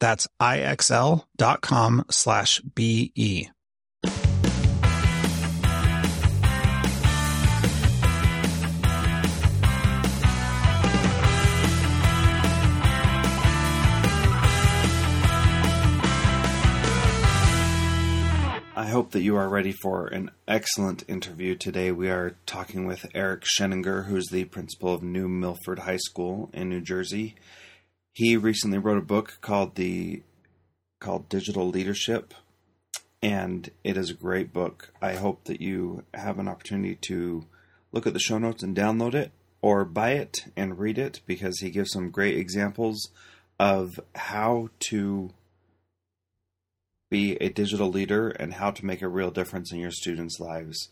That's IXL.com slash BE. I hope that you are ready for an excellent interview today. We are talking with Eric Sheninger, who's the principal of New Milford High School in New Jersey. He recently wrote a book called the called Digital Leadership, and it is a great book. I hope that you have an opportunity to look at the show notes and download it or buy it and read it because he gives some great examples of how to be a digital leader and how to make a real difference in your students' lives.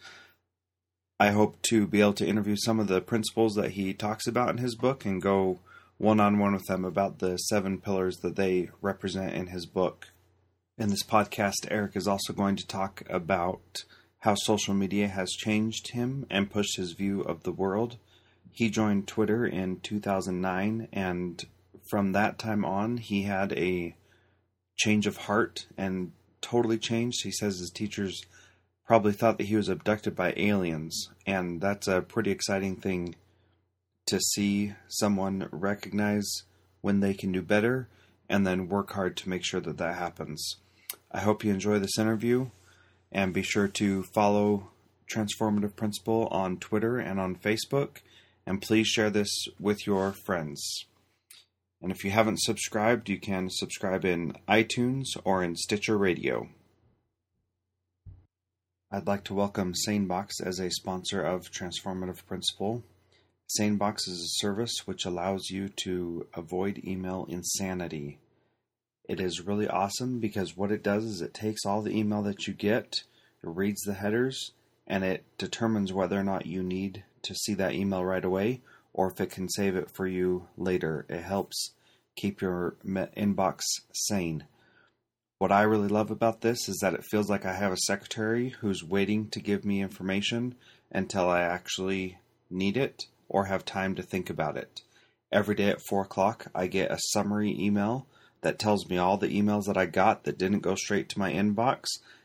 I hope to be able to interview some of the principals that he talks about in his book and go one on one with them about the seven pillars that they represent in his book. In this podcast, Eric is also going to talk about how social media has changed him and pushed his view of the world. He joined Twitter in 2009, and from that time on, he had a change of heart and totally changed. He says his teachers probably thought that he was abducted by aliens, and that's a pretty exciting thing to see someone recognize when they can do better and then work hard to make sure that that happens. I hope you enjoy this interview and be sure to follow Transformative Principal on Twitter and on Facebook, and please share this with your friends. And if you haven't subscribed, you can subscribe in iTunes or in Stitcher Radio. I'd like to welcome SaneBox as a sponsor of Transformative Principal. SaneBox is a service which allows you to avoid email insanity. It is really awesome because what it does is it takes all the email that you get, it reads the headers, and it determines whether or not you need to see that email right away or if it can save it for you later. It helps keep your inbox sane. What I really love about this is that it feels like I have a secretary who's waiting to give me information until I actually need it or have time to think about it. Every day at 4 o'clock, I get a summary email that tells me all the emails that I got that didn't go straight to my inbox,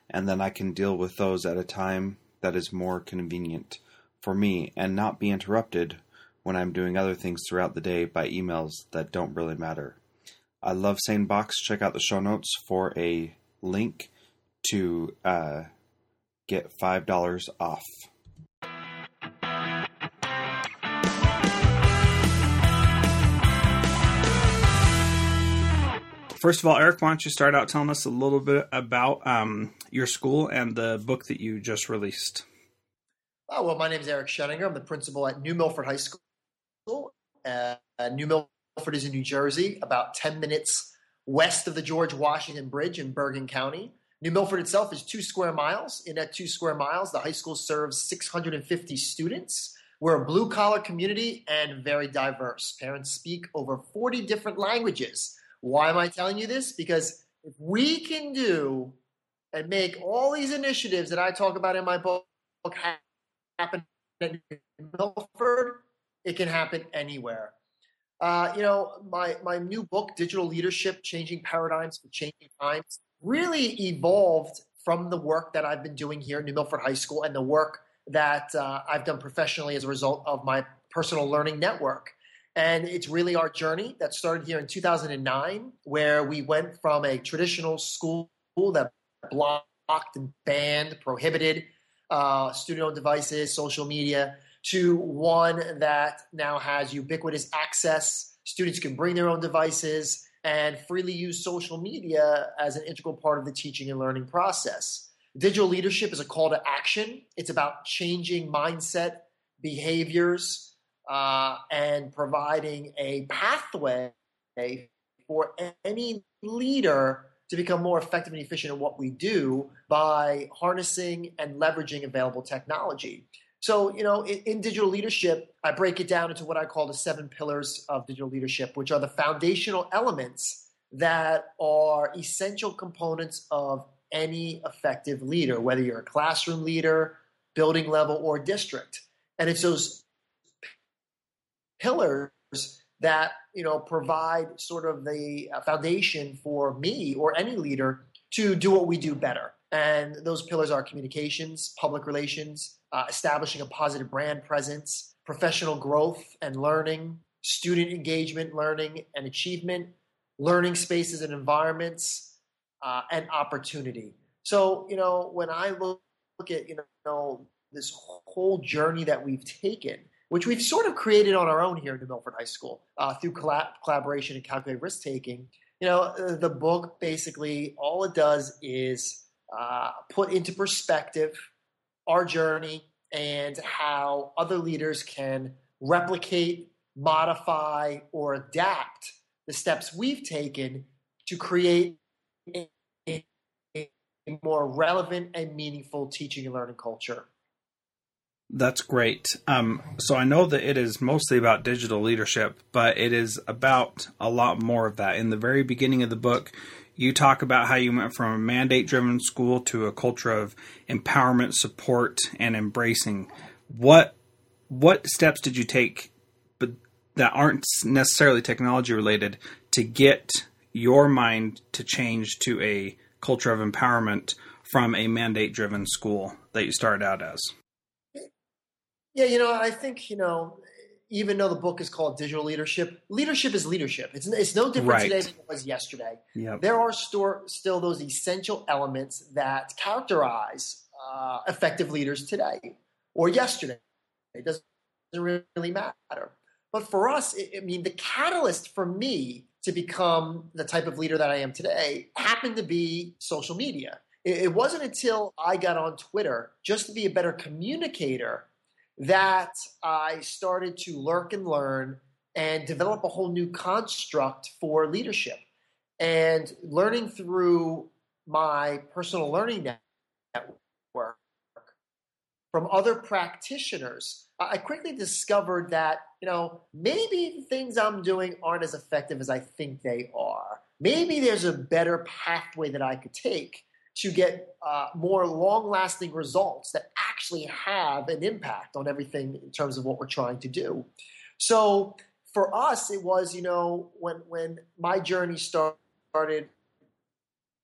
and then I can deal with those at a time that is more convenient for me and not be interrupted when I'm doing other things throughout the day by emails that don't really matter. I love SaneBox. Check out the show notes for a link to uh, get $5 off. First of all, Eric, why don't you start out telling us a little bit about um, your school and the book that you just released? Oh, well, my name is Eric Sheninger. I'm the principal at New Milford High School uh, New Milford is in New Jersey, about 10 minutes west of the George Washington Bridge in Bergen County. New Milford itself is two square miles. In that two square miles, the high school serves 650 students. We're a blue collar community and very diverse. Parents speak over 40 different languages. Why am I telling you this? Because if we can do and make all these initiatives that I talk about in my book happen in Milford, it can happen anywhere. Uh, you know, my, my new book, Digital Leadership Changing Paradigms for Changing Times, really evolved from the work that I've been doing here at New Milford High School and the work that uh, I've done professionally as a result of my personal learning network. And it's really our journey that started here in 2009, where we went from a traditional school that blocked and banned, prohibited uh, student owned devices, social media, to one that now has ubiquitous access. Students can bring their own devices and freely use social media as an integral part of the teaching and learning process. Digital leadership is a call to action. It's about changing mindset, behaviors, uh, and providing a pathway for any leader to become more effective and efficient in what we do by harnessing and leveraging available technology. So, you know, in, in, digital leadership, I break it down into what I call the seven pillars of digital leadership, which are the foundational elements that are essential components of any effective leader, whether you're a classroom leader, building level, or district. And it's those pillars that you know provide sort of the uh, foundation for me or any leader to do what we do better. And those pillars are communications, public relations, uh, establishing a positive brand presence, professional growth and learning, student engagement, learning and achievement, learning spaces and environments, uh, and opportunity. So, you know, when I look, look at, you know, this whole journey that we've taken, which we've sort of created on our own here in New Milford High School uh, through collab- collaboration and calculated risk taking. You know, uh, the book basically all it does is uh, put into perspective our journey and how other leaders can replicate, modify, or adapt the steps we've taken to create a more relevant and meaningful teaching and learning culture. That's great. Um, so I know that it is mostly about digital leadership, but it is about a lot more of that. In the very beginning of the book, you talk about how you went from a mandate driven school to a culture of empowerment, support, and embracing. What what steps did you take, but that aren't necessarily technology related, to get your mind to change to a culture of empowerment from a mandate driven school that you started out as? Yeah, you know, I think, you know, even though the book is called Digital Leadership, leadership is leadership. It's, it's no different right. today than it was yesterday. Yep. There are store, still those essential elements that characterize uh, effective leaders today or yesterday. It doesn't really matter. But for us, it, I mean, the catalyst for me to become the type of leader that I am today happened to be social media. It, it wasn't until I got on Twitter just to be a better communicator that I started to lurk and learn and develop a whole new construct for leadership. And learning through my personal learning network from other practitioners, I quickly discovered that, you know, maybe the things I'm doing aren't as effective as I think they are. Maybe there's a better pathway that I could take to get uh, more long lasting results that actually have an impact on everything in terms of what we're trying to do. So for us, it was, you know, when, when my journey started,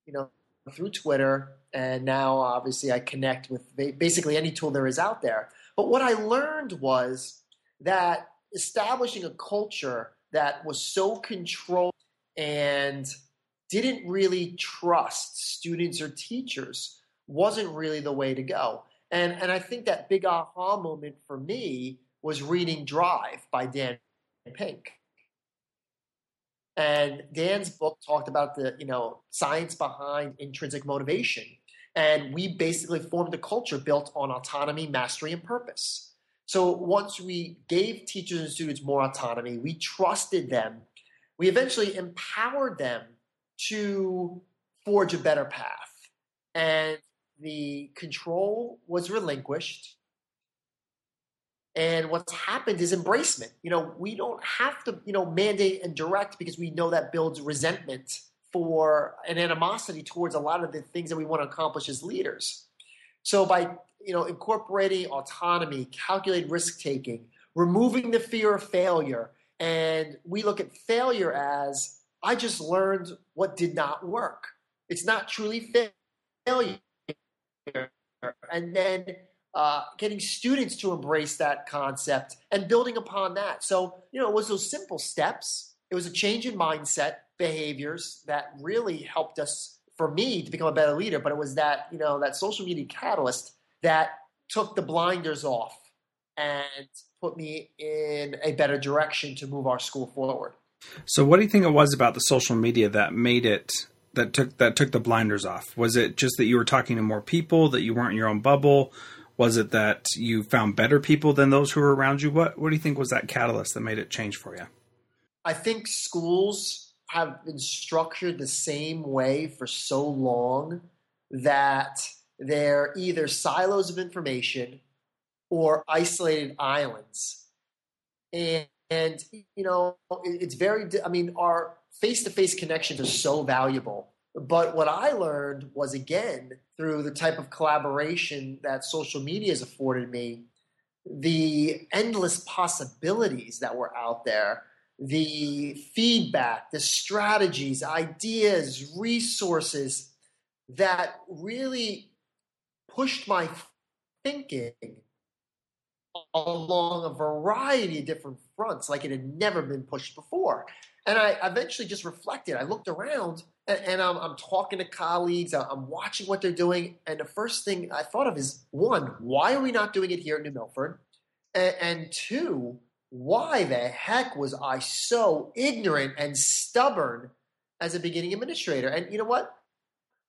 you know, through Twitter, and now obviously I connect with basically any tool there is out there. But what I learned was that establishing a culture that was so controlled and didn't really trust students or teachers wasn't really the way to go. And, and I think that big aha moment for me was reading Drive by Dan Pink. And Dan's book talked about the, you know, science behind intrinsic motivation. And we basically formed a culture built on autonomy, mastery, and purpose. So once we gave teachers and students more autonomy, we trusted them, we eventually empowered them to forge a better path. And the control was relinquished. And what's happened is embracement. You know, we don't have to, you know, mandate and direct because we know that builds resentment for an animosity towards a lot of the things that we want to accomplish as leaders. So by you know incorporating autonomy, calculated risk taking, removing the fear of failure, and we look at failure as I just learned what did not work. It's not truly failure. And then uh, getting students to embrace that concept and building upon that. So, you know, it was those simple steps. It was a change in mindset, behaviors that really helped us, for me, to become a better leader. But it was that, you know, that social media catalyst that took the blinders off and put me in a better direction to move our school forward. So, what do you think it was about the social media that made it that took that took the blinders off? Was it just that you were talking to more people, that you weren't in your own bubble? Was it that you found better people than those who were around you? What What do you think was that catalyst that made it change for you? I think schools have been structured the same way for so long that they're either silos of information or isolated islands. And, and you know, it's very, I mean, our face to face connections are so valuable. But what I learned was again through the type of collaboration that social media has afforded me, the endless possibilities that were out there, the feedback, the strategies, ideas, resources that really pushed my thinking along a variety of different fronts like it had never been pushed before. And I eventually just reflected. I looked around and, and I'm, I'm, talking to colleagues, I'm watching what they're doing. And the first thing I thought of is one, why are we not doing it here at New Milford? And, and two, why the heck was I so ignorant and stubborn as a beginning administrator? And you know what?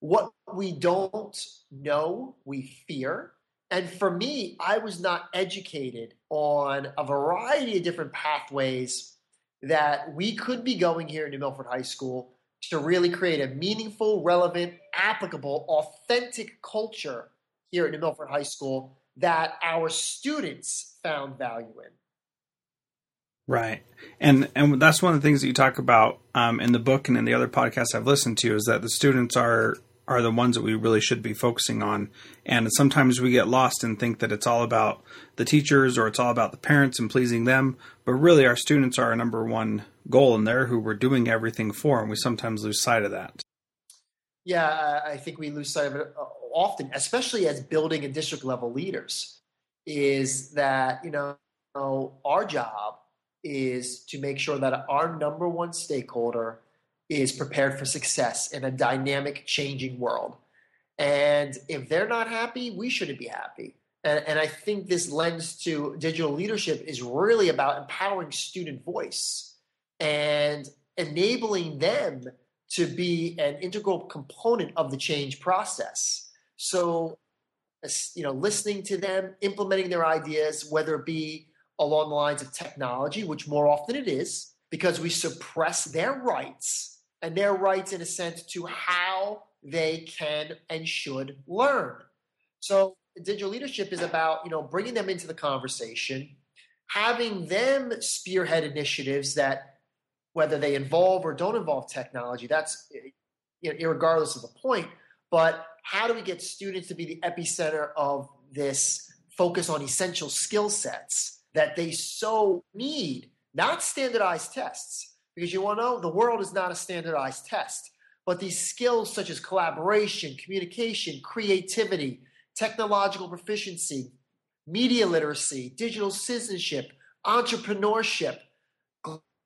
What we don't know, we fear. And for me, I was not educated on a variety of different pathways that we could be going here at New Milford High School to really create a meaningful, relevant, applicable, authentic culture here at New Milford High School that our students found value in. Right, and and that's one of the things that you talk about um, in the book and in the other podcasts I've listened to is that the students are are the ones that we really should be focusing on. And sometimes we get lost and think that it's all about the teachers or it's all about the parents and pleasing them. But really, our students are our number one goal in there who we're doing everything for. And we sometimes lose sight of that. Yeah, I think we lose sight of it uh, often, especially as building and district level leaders, is that, you know, our job is to make sure that our number one stakeholder is prepared for success in a dynamic, changing world. And if they're not happy, we shouldn't be happy. And, and I think this lens to digital leadership is really about empowering student voice and enabling them to be an integral component of the change process. So, you know, listening to them, implementing their ideas, whether it be along the lines of technology, which more often it is, because we suppress their rights and their rights in a sense to how they can and should learn. So digital leadership is about, you know, bringing them into the conversation, having them spearhead initiatives that whether they involve or don't involve technology, that's you know, regardless of the point, but how do we get students to be the epicenter of this focus on essential skill sets that they so need, not standardized tests, because you want to know the world is not a standardized test. But these skills such as collaboration, communication, creativity, technological proficiency, media literacy, digital citizenship, entrepreneurship,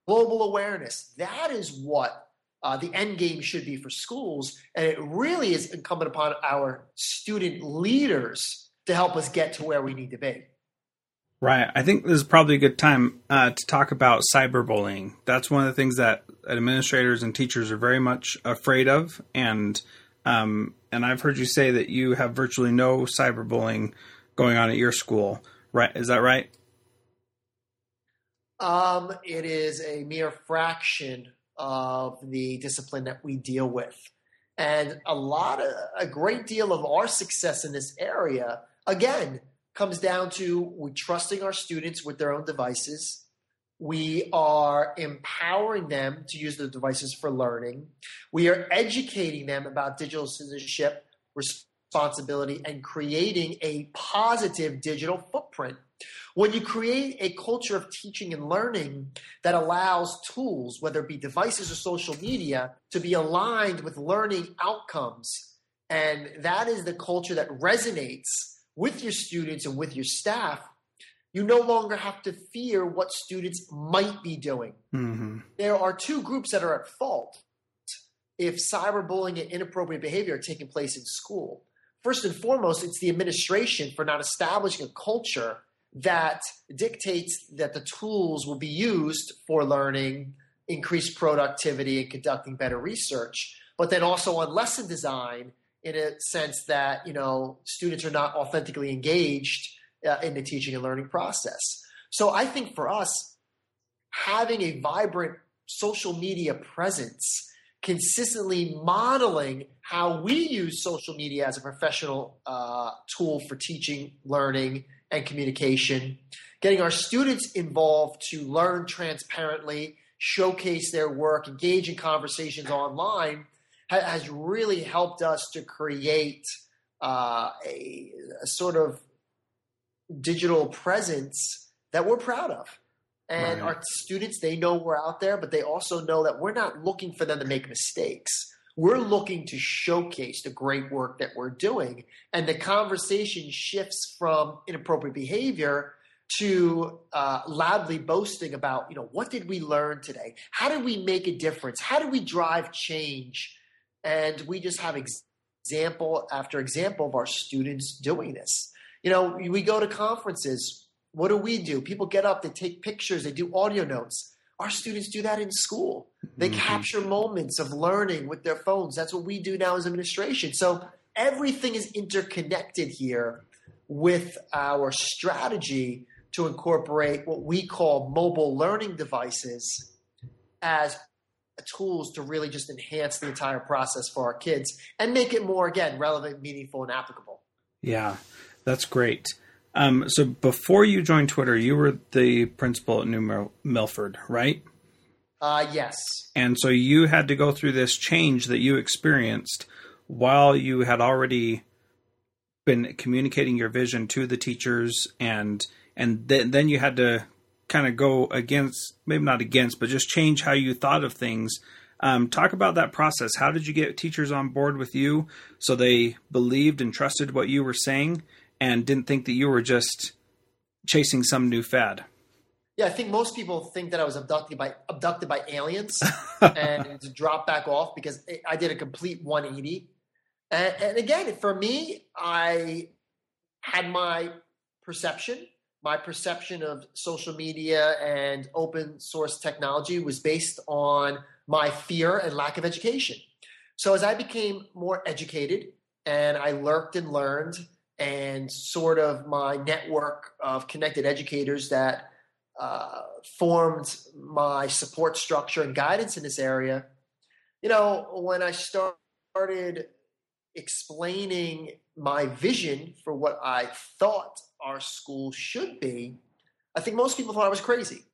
global awareness, that is what uh, the end game should be for schools. And it really is incumbent upon our student leaders to help us get to where we need to be. Right. I think this is probably a good time uh, to talk about cyberbullying. That's one of the things that administrators and teachers are very much afraid of, and um, and I've heard you say that you have virtually no cyberbullying going on at your school. Right? Is that right? Um, it is a mere fraction of the discipline that we deal with, and a lot of a great deal of our success in this area again comes down to we trusting our students with their own devices. We are empowering them to use the devices for learning. We are educating them about digital citizenship, responsibility, and creating a positive digital footprint. When you create a culture of teaching and learning that allows tools, whether it be devices or social media, to be aligned with learning outcomes, and that is the culture that resonates with your students and with your staff, you no longer have to fear what students might be doing. Mm-hmm. There are two groups that are at fault if cyberbullying and inappropriate behavior are taking place in school. First and foremost, it's the administration for not establishing a culture that dictates that the tools will be used for learning, increased productivity, and conducting better research. But then also on lesson design, in a sense that you know students are not authentically engaged uh, in the teaching and learning process. So I think for us, having a vibrant social media presence, consistently modeling how we use social media as a professional uh, tool for teaching, learning, and communication, getting our students involved to learn transparently, showcase their work, engage in conversations online has really helped us to create uh, a, a, sort of digital presence that we're proud of. And right. our students, they know we're out there, but they also know that we're not looking for them to make mistakes. We're looking to showcase the great work that we're doing. And the conversation shifts from inappropriate behavior to uh, loudly boasting about, you know, what did we learn today? How did we make a difference? How did we drive change? And we just have example after example of our students doing this. You know, we go to conferences. What do we do? People get up, they take pictures, they do audio notes. Our students do that in school. They mm-hmm. capture moments of learning with their phones. That's what we do now as administration. So everything is interconnected here with our strategy to incorporate what we call mobile learning devices as tools to really just enhance the entire process for our kids and make it more again relevant meaningful and applicable. Yeah that's great. Um, so before you joined twitter you were the principal at new milford right? Uh, yes. And so you had to go through this change that you experienced while you had already been communicating your vision to the teachers and and th- then you had to kind of go against, maybe not against, but just change how you thought of things. Um, talk about that process. How did you get teachers on board with you so they believed and trusted what you were saying and didn't think that you were just chasing some new fad? Yeah, I think most people think that I was abducted by abducted by aliens and drop back off because I did a complete 180. And, and again, for me, I had my perception my perception of social media and open source technology was based on my fear and lack of education. So as I became more educated and I lurked and learned and sort of my network of connected educators that uh, formed my support structure and guidance in this area, you know, when I started explaining my vision for what I thought our school should be, I think most people thought I was crazy.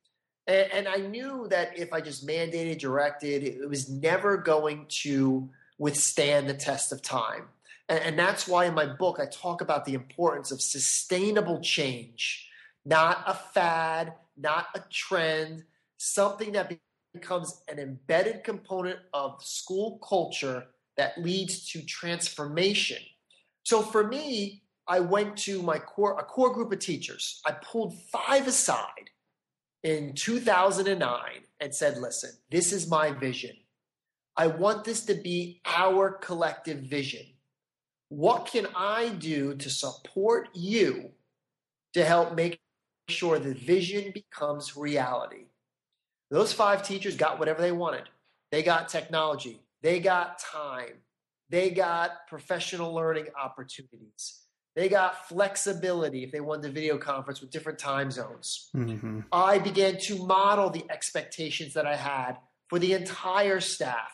And, and I knew that if I just mandated, directed, it was never going to withstand the test of time. And, and that's why in my book, I talk about the importance of sustainable change, not a fad, not a trend, something that becomes an embedded component of school culture that leads to transformation. So for me, I went to my core, a core group of teachers. I pulled five aside in 2009 and said, listen, this is my vision. I want this to be our collective vision. What can I do to support you to help make sure the vision becomes reality? Those five teachers got whatever they wanted. They got technology, they got time, they got professional learning opportunities. They got flexibility if they wanted to video conference with different time zones. Mm-hmm. I began to model the expectations that I had for the entire staff.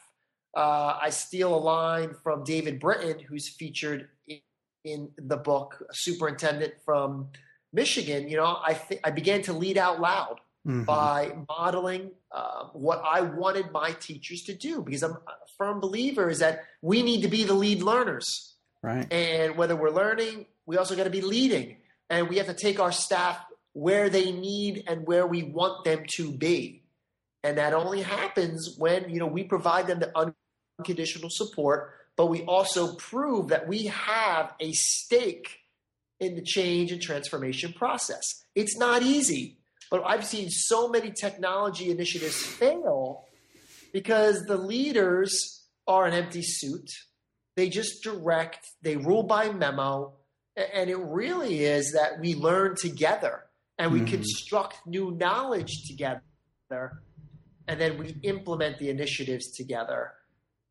Uh, I steal a line from David Britten, who's featured in, in the book, superintendent from Michigan. You know, I th- I began to lead out loud. mm-hmm. by modeling uh, what I wanted my teachers to do because I'm a firm believer is that we need to be the lead learners. Right. And whether we're learning, we also got to be leading. And we have to take our staff where they need and where we want them to be. And that only happens when, you know, we provide them the unconditional support, but we also prove that we have a stake in the change and transformation process. It's not easy, but I've seen so many technology initiatives fail because the leaders are an empty suit. They just direct, they rule by memo, and it really is that we learn together and we mm-hmm. construct new knowledge together and then we implement the initiatives together.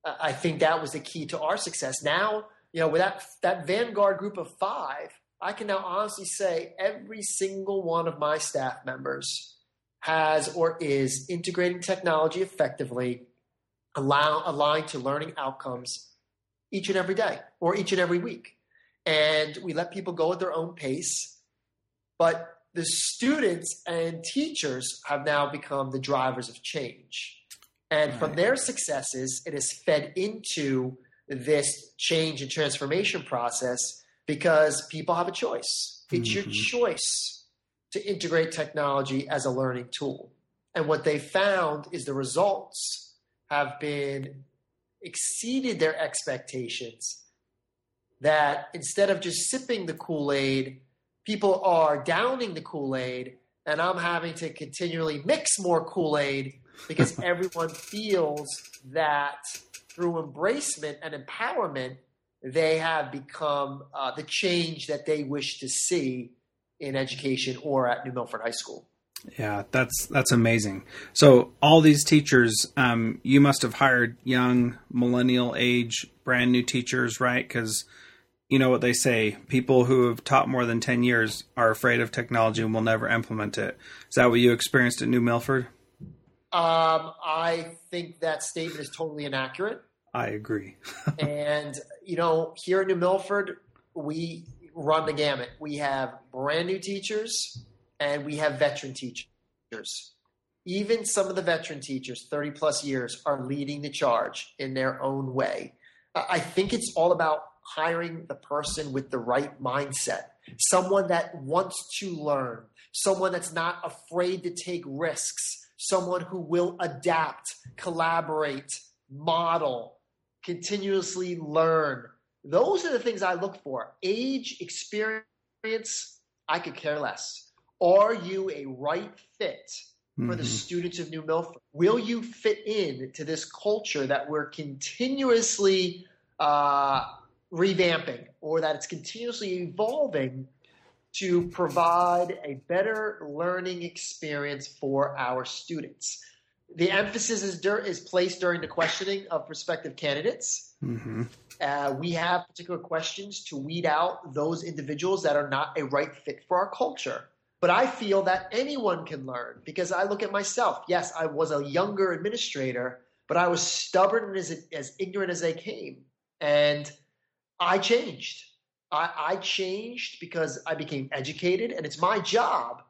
I think that was the key to our success. Now, you know, with that, that Vanguard group of five, I can now honestly say every single one of my staff members has or is integrating technology effectively, allow, aligned to learning outcomes each and every day or each and every week. And we let people go at their own pace. But the students and teachers have now become the drivers of change. And right. from their successes, it has fed into this change and transformation process because people have a choice. It's mm-hmm. your choice to integrate technology as a learning tool. And what they found is the results have been exceeded their expectations. That instead of just sipping the Kool Aid, people are downing the Kool Aid, and I'm having to continually mix more Kool Aid because everyone feels that through embracement and empowerment, they have become uh, the change that they wish to see in education or at New Milford High School. Yeah, that's that's amazing. So all these teachers, um, you must have hired young millennial age, brand new teachers, right? Because you know what they say: people who have taught more than ten years are afraid of technology and will never implement it. Is that what you experienced at New Milford? Um, I think that statement is totally inaccurate. I agree. and you know, here in New Milford, we run the gamut. We have brand new teachers and we have veteran teachers. Even some of the veteran teachers, 30 plus years, are leading the charge in their own way. I think it's all about hiring the person with the right mindset, someone that wants to learn, someone that's not afraid to take risks, someone who will adapt, collaborate, model, continuously learn. Those are the things I look for. Age, experience, I could care less. Are you a right fit for mm-hmm. the students of New Milford? Will you fit in to this culture that we're continuously uh, revamping or that it's continuously evolving to provide a better learning experience for our students? The emphasis is, dur- is placed during the questioning of prospective candidates. Mm-hmm. Uh, we have particular questions to weed out those individuals that are not a right fit for our culture. But I feel that anyone can learn because I look at myself. Yes, I was a younger administrator, but I was stubborn and as, as ignorant as they came. And I changed. I, I changed because I became educated, and it's my job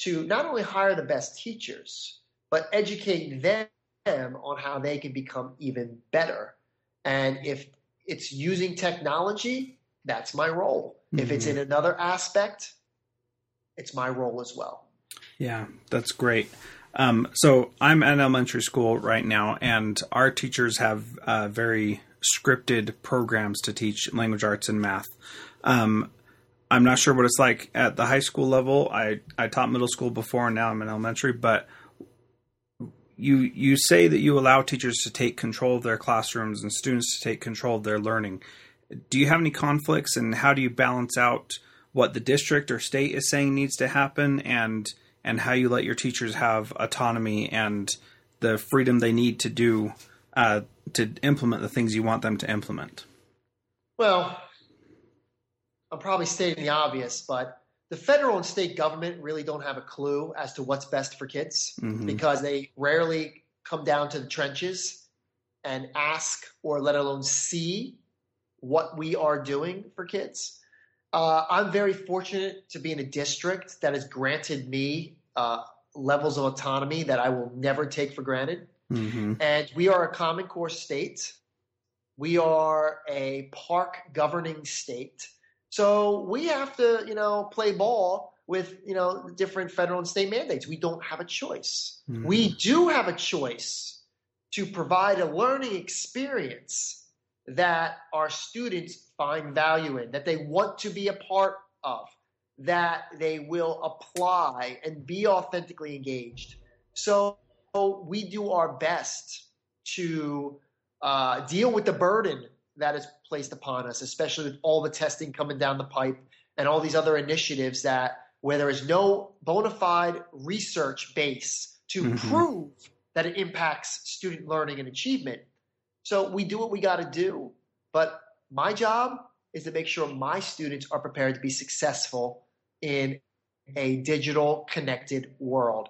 to not only hire the best teachers, but educate them on how they can become even better. And if it's using technology, that's my role. Mm-hmm. If it's in mm-hmm. another aspect, it's my role as well. Yeah, that's great. Um, so I'm at elementary school right now, and our teachers have uh, very scripted programs to teach language arts and math. Um, I'm not sure what it's like at the high school level. I, I taught middle school before, and now I'm in elementary. But you you say that you allow teachers to take control of their classrooms and students to take control of their learning. Do you have any conflicts, and how do you balance out? what the district or state is saying needs to happen and and how you let your teachers have autonomy and the freedom they need to do uh, to implement the things you want them to implement. Well, I'm probably stating the obvious, but the federal and state government really don't have a clue as to what's best for kids mm-hmm. because they rarely come down to the trenches and ask or let alone see what we are doing for kids. Uh, I'm very fortunate to be in a district that has granted me uh, levels of autonomy that I will never take for granted. Mm-hmm. And we are a Common Core state. We are a PARCC governing state. So we have to, you know, play ball with, you know, different federal and state mandates. We don't have a choice. Mm-hmm. We do have a choice to provide a learning experience that our students find value in, that they want to be a part of, that they will apply and be authentically engaged. So we do our best to uh, deal with the burden that is placed upon us, especially with all the testing coming down the pipe and all these other initiatives that where there is no bona fide research base to mm-hmm. prove that it impacts student learning and achievement. So we do what we got to do. But my job is to make sure my students are prepared to be successful in a digital connected world,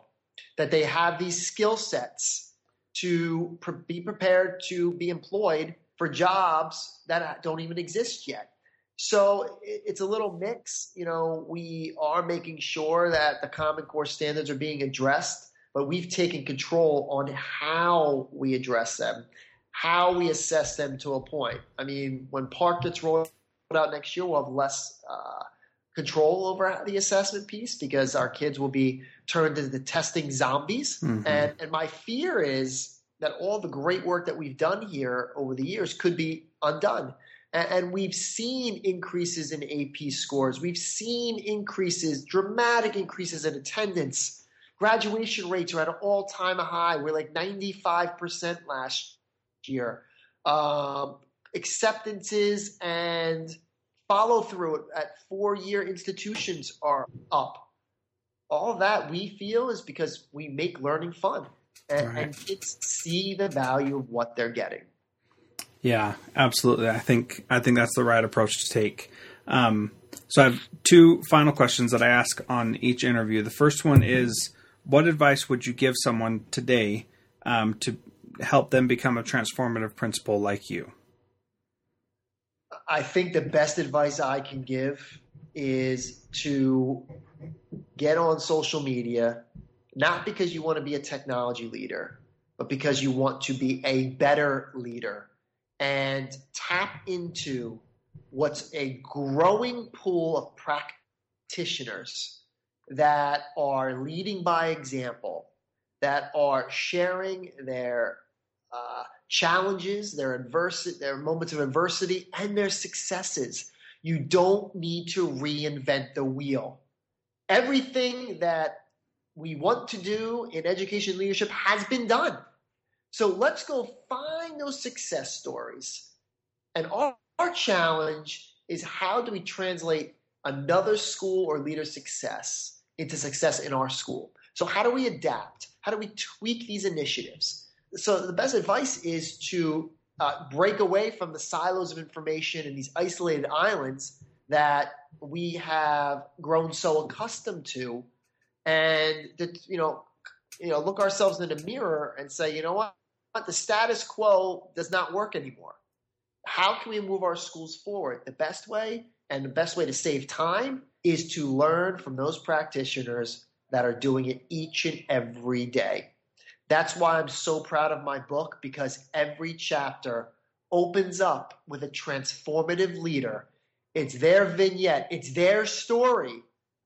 that they have these skill sets to pre- be prepared to be employed for jobs that don't even exist yet. So it's a little mix. You know, we are making sure that the Common Core standards are being addressed, but we've taken control on how we address them, how we assess them to a point. I mean, when PARCC gets rolled out next year, we'll have less uh, control over the assessment piece because our kids will be turned into testing zombies. Mm-hmm. And, and my fear is that all the great work that we've done here over the years could be undone. And, and we've seen increases in AP scores. We've seen increases, dramatic increases in attendance. Graduation rates are at an all time high. We're like 95% last year. Um, acceptances and follow through at four year institutions are up. All that we feel is because we make learning fun and, right. and kids see the value of what they're getting. Yeah, absolutely. I think I think that's the right approach to take. Um, so I have two final questions that I ask on each interview. The first one is, what advice would you give someone today um, to help them become a transformative principal like you? I think the best advice I can give is to get on social media, not because you want to be a technology leader, but because you want to be a better leader and tap into what's a growing pool of practitioners that are leading by example, that are sharing their uh, challenges, their adversity, their moments of adversity, and their successes. You don't need to reinvent the wheel. Everything that we want to do in education leadership has been done. So let's go find those success stories. And our, our challenge is how do we translate another school or leader's success into success in our school? So, how do we adapt? How do we tweak these initiatives? So, the best advice is to uh, break away from the silos of information and these isolated islands that we have grown so accustomed to. And that you know you know look ourselves in the mirror and say you know what? The status quo does not work anymore. How can we move our schools forward? The best way and the best way to save time is to learn from those practitioners that are doing it each and every day that's why i'm so proud of my book because every chapter opens up with a transformative leader it's their vignette it's their story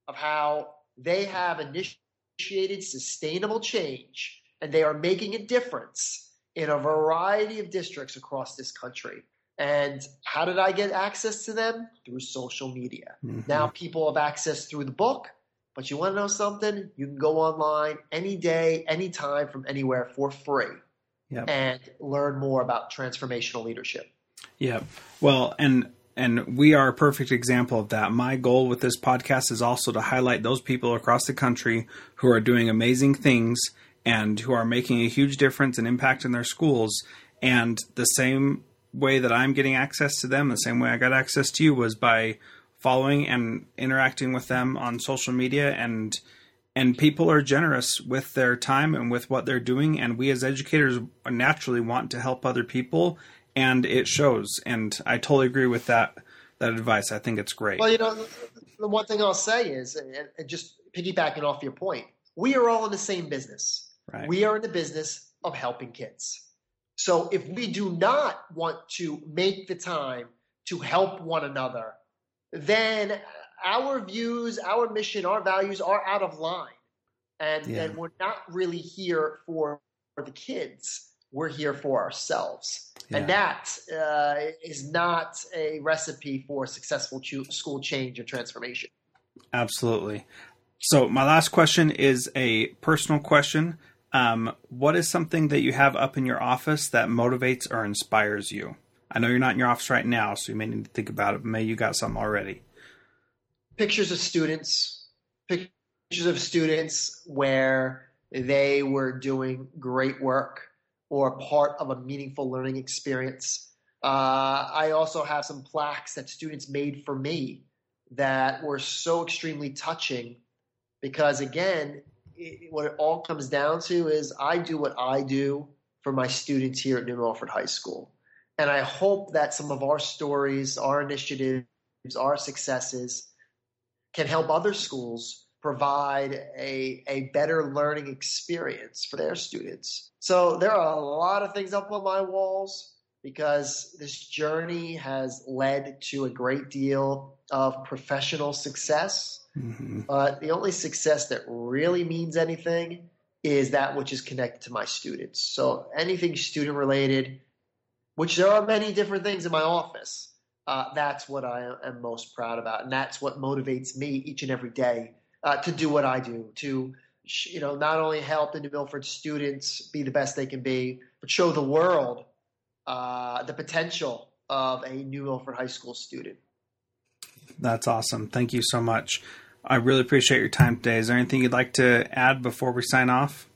of how they have initiated sustainable change and they are making a difference in a variety of districts across this country. And how did I get access to them? Through social media. Mm-hmm. Now people have access through the book, but you want to know something? You can go online any day, anytime, from anywhere for free yep. and learn more about transformational leadership. Yeah. Well, and and we are a perfect example of that. My goal with this podcast is also to highlight those people across the country who are doing amazing things and who are making a huge difference and impact in their schools. And the same way that I'm getting access to them, the same way I got access to you was by following and interacting with them on social media and and people are generous with their time and with what they're doing and we as educators naturally want to help other people and it shows. And I totally agree with that that advice. I think it's great. Well, you know, the one thing I'll say is, and just piggybacking off your point, we are all in the same business. Right. We are in the business of helping kids. So if we do not want to make the time to help one another, then our views, our mission, our values are out of line. And Yeah. then we're not really here for, for the kids. We're here for ourselves. And that uh, is not a recipe for successful chu- school change or transformation. Absolutely. So, my last question is a personal question. Um, what is something that you have up in your office that motivates or inspires you? I know you're not in your office right now, so you may need to think about it. But maybe you got something already. pictures of students, pictures of students where they were doing great work or part of a meaningful learning experience. Uh, I also have some plaques that students made for me that were so extremely touching because, again, it, what it all comes down to is I do what I do for my students here at New Milford High School. And I hope that some of our stories, our initiatives, our successes, can help other schools provide a, a better learning experience for their students. So there are a lot of things up on my walls because this journey has led to a great deal of professional success. hmm But the only success that really means anything is that which is connected to my students. So anything student related, which there are many different things in my office, uh, that's what I am most proud about, and that's what motivates me each and every day uh, to do what I do. To you know, not only help the New Milford students be the best they can be, but show the world uh, the potential of a New Milford High School student. That's awesome. Thank you so much. I really appreciate your time today. Is there anything you'd like to add before we sign off?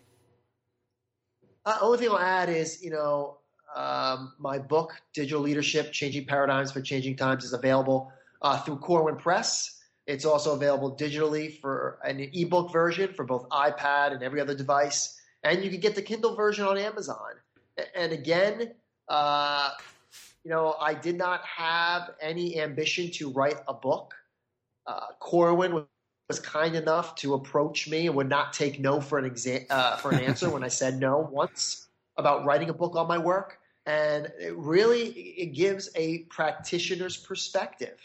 Uh, only thing I'll add is, you know, um, my book, Digital Leadership: Changing Paradigms for Changing Times, is available uh, through Corwin Press. It's also available digitally for an ebook version for both iPad and every other device, and you can get the Kindle version on Amazon. And again, uh, you know, I did not have any ambition to write a book. Uh, Corwin was kind enough to approach me and would not take no for an exa- uh, for an answer when I said no once about writing a book on my work. And it really it gives a practitioner's perspective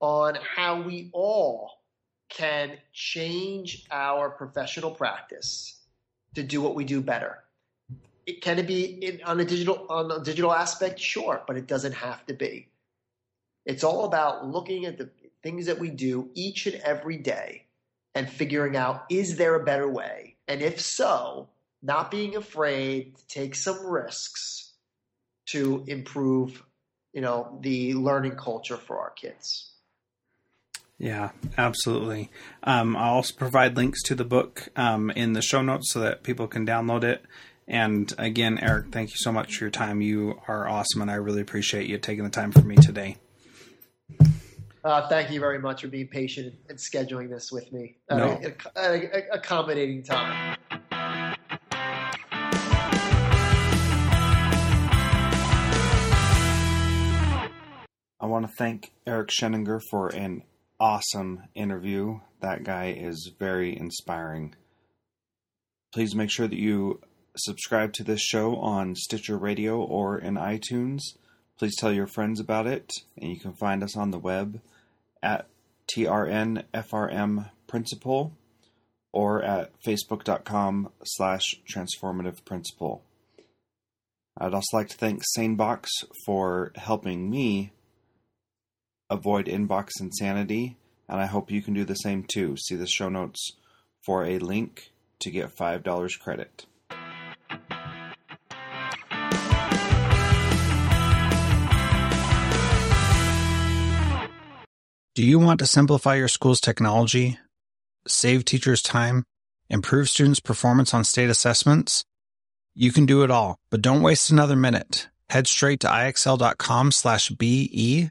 on how we all can change our professional practice to do what we do better. It can it be in, on a digital on a digital aspect, sure, but it doesn't have to be. It's all about looking at the things that we do each and every day and figuring out is there a better way? And if so, not being afraid to take some risks to improve, you know, the learning culture for our kids. Yeah, absolutely. Um, I'll also provide links to the book um, in the show notes so that people can download it. And again, Eric, thank you so much for your time. You are awesome, and I really appreciate you taking the time for me today. Uh, thank you very much for being patient and scheduling this with me at No. a- at a- a- accommodating time. Want to thank Eric Sheninger for an awesome interview. That guy is very inspiring. Please make sure that you subscribe to this show on Stitcher Radio or in iTunes. Please tell your friends about it, and you can find us on the web at TRNFRM Principal or at facebook.com slash transformative principal. I'd also like to thank SaneBox for helping me avoid inbox insanity, and I hope you can do the same too. See the show notes for a link to get $5 credit. Do you want to simplify your school's technology, save teachers time, improve students' performance on state assessments? You can do it all, but don't waste another minute. Head straight to ixl.com slash BE